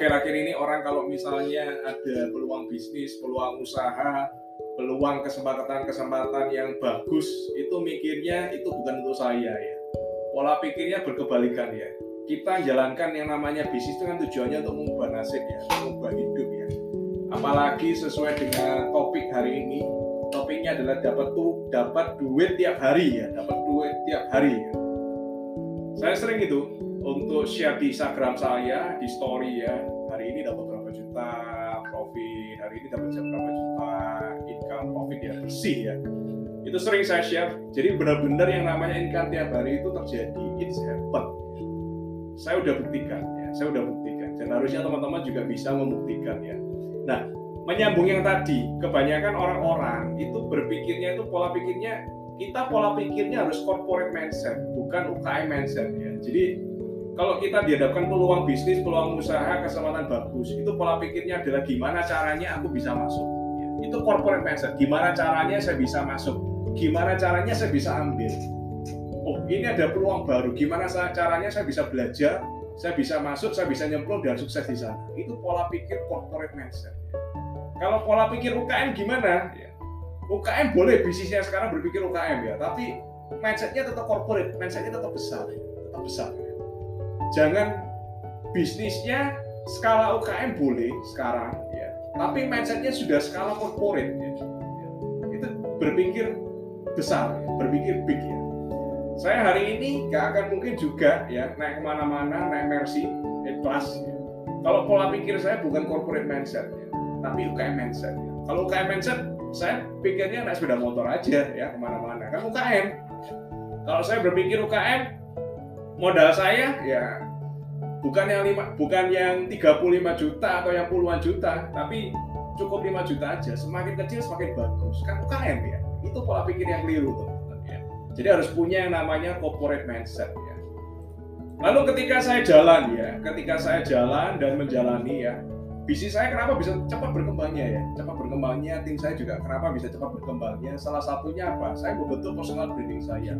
akhir-akhir ini orang kalau misalnya ada peluang bisnis, peluang usaha, peluang kesempatan-kesempatan yang bagus, itu mikirnya itu bukan untuk saya ya. Pola pikirnya berkebalikan ya. Kita jalankan yang namanya bisnis itu kan tujuannya untuk mengubah nasib ya, mengubah hidup ya. Apalagi sesuai dengan topik hari ini, topiknya adalah dapat tuh dapat duit tiap hari ya, dapat duit tiap hari ya. Saya sering itu untuk share di Instagram saya di story ya hari ini dapat berapa juta profit hari ini dapat berapa juta income profit ya bersih ya. Itu sering saya share. Jadi benar-benar yang namanya income tiap hari itu terjadi it's happen saya udah buktikan ya saya udah buktikan. Dan harusnya teman-teman juga bisa membuktikan ya. Nah menyambung yang tadi kebanyakan orang-orang itu berpikirnya itu pola pikirnya kita pola pikirnya harus corporate mindset bukan UKM mindset ya. Jadi kalau kita dihadapkan peluang bisnis, peluang usaha, kesempatan bagus, itu pola pikirnya adalah gimana caranya aku bisa masuk. Itu corporate mindset. Gimana caranya saya bisa masuk? Gimana caranya saya bisa ambil? Oh, ini ada peluang baru. Gimana caranya saya bisa belajar? Saya bisa masuk, saya bisa nyemplung dan sukses di sana. Itu pola pikir corporate mindset. Kalau pola pikir UKM gimana? UKM boleh bisnisnya sekarang berpikir UKM ya, tapi mindsetnya tetap corporate, mindsetnya tetap besar, tetap besar jangan bisnisnya skala UKM boleh sekarang ya tapi mindsetnya sudah skala corporate ya. itu berpikir besar ya. berpikir big ya saya hari ini gak akan mungkin juga ya naik ke mana-mana naik Mercy kelas ya. kalau pola pikir saya bukan corporate mindset ya tapi UKM mindset ya. kalau UKM mindset saya pikirnya naik sepeda motor aja ya ke mana-mana kan UKM kalau saya berpikir UKM modal saya ya bukan yang lima, bukan yang 35 juta atau yang puluhan juta, tapi cukup 5 juta aja. Semakin kecil semakin bagus. Kan UKM ya. Itu pola pikir yang keliru teman-teman ya. Jadi harus punya yang namanya corporate mindset ya. Lalu ketika saya jalan ya, ketika saya jalan dan menjalani ya, bisnis saya kenapa bisa cepat berkembangnya ya? Cepat berkembangnya, tim saya juga kenapa bisa cepat berkembangnya? Salah satunya apa? Saya membentuk personal branding saya.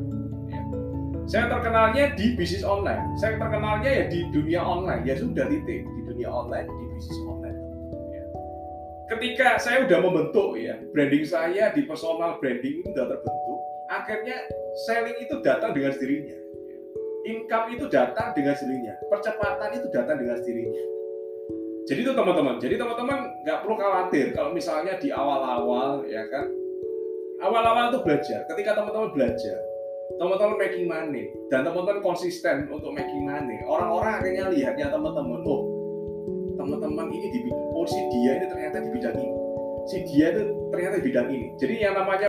Ya saya terkenalnya di bisnis online. Saya terkenalnya ya di dunia online. Ya sudah titik di dunia online, di bisnis online. Ya. Ketika saya udah membentuk ya branding saya di personal branding itu sudah terbentuk, akhirnya selling itu datang dengan sendirinya. Income itu datang dengan sendirinya. Percepatan itu datang dengan sendirinya. Jadi itu teman-teman. Jadi teman-teman nggak perlu khawatir kalau misalnya di awal-awal ya kan. Awal-awal itu belajar. Ketika teman-teman belajar, teman-teman making money dan teman-teman konsisten untuk making money. Orang-orang akhirnya lihatnya teman-teman oh teman-teman ini di oh si dia ini ternyata di bidang ini. Si dia itu ternyata di bidang ini. Jadi yang namanya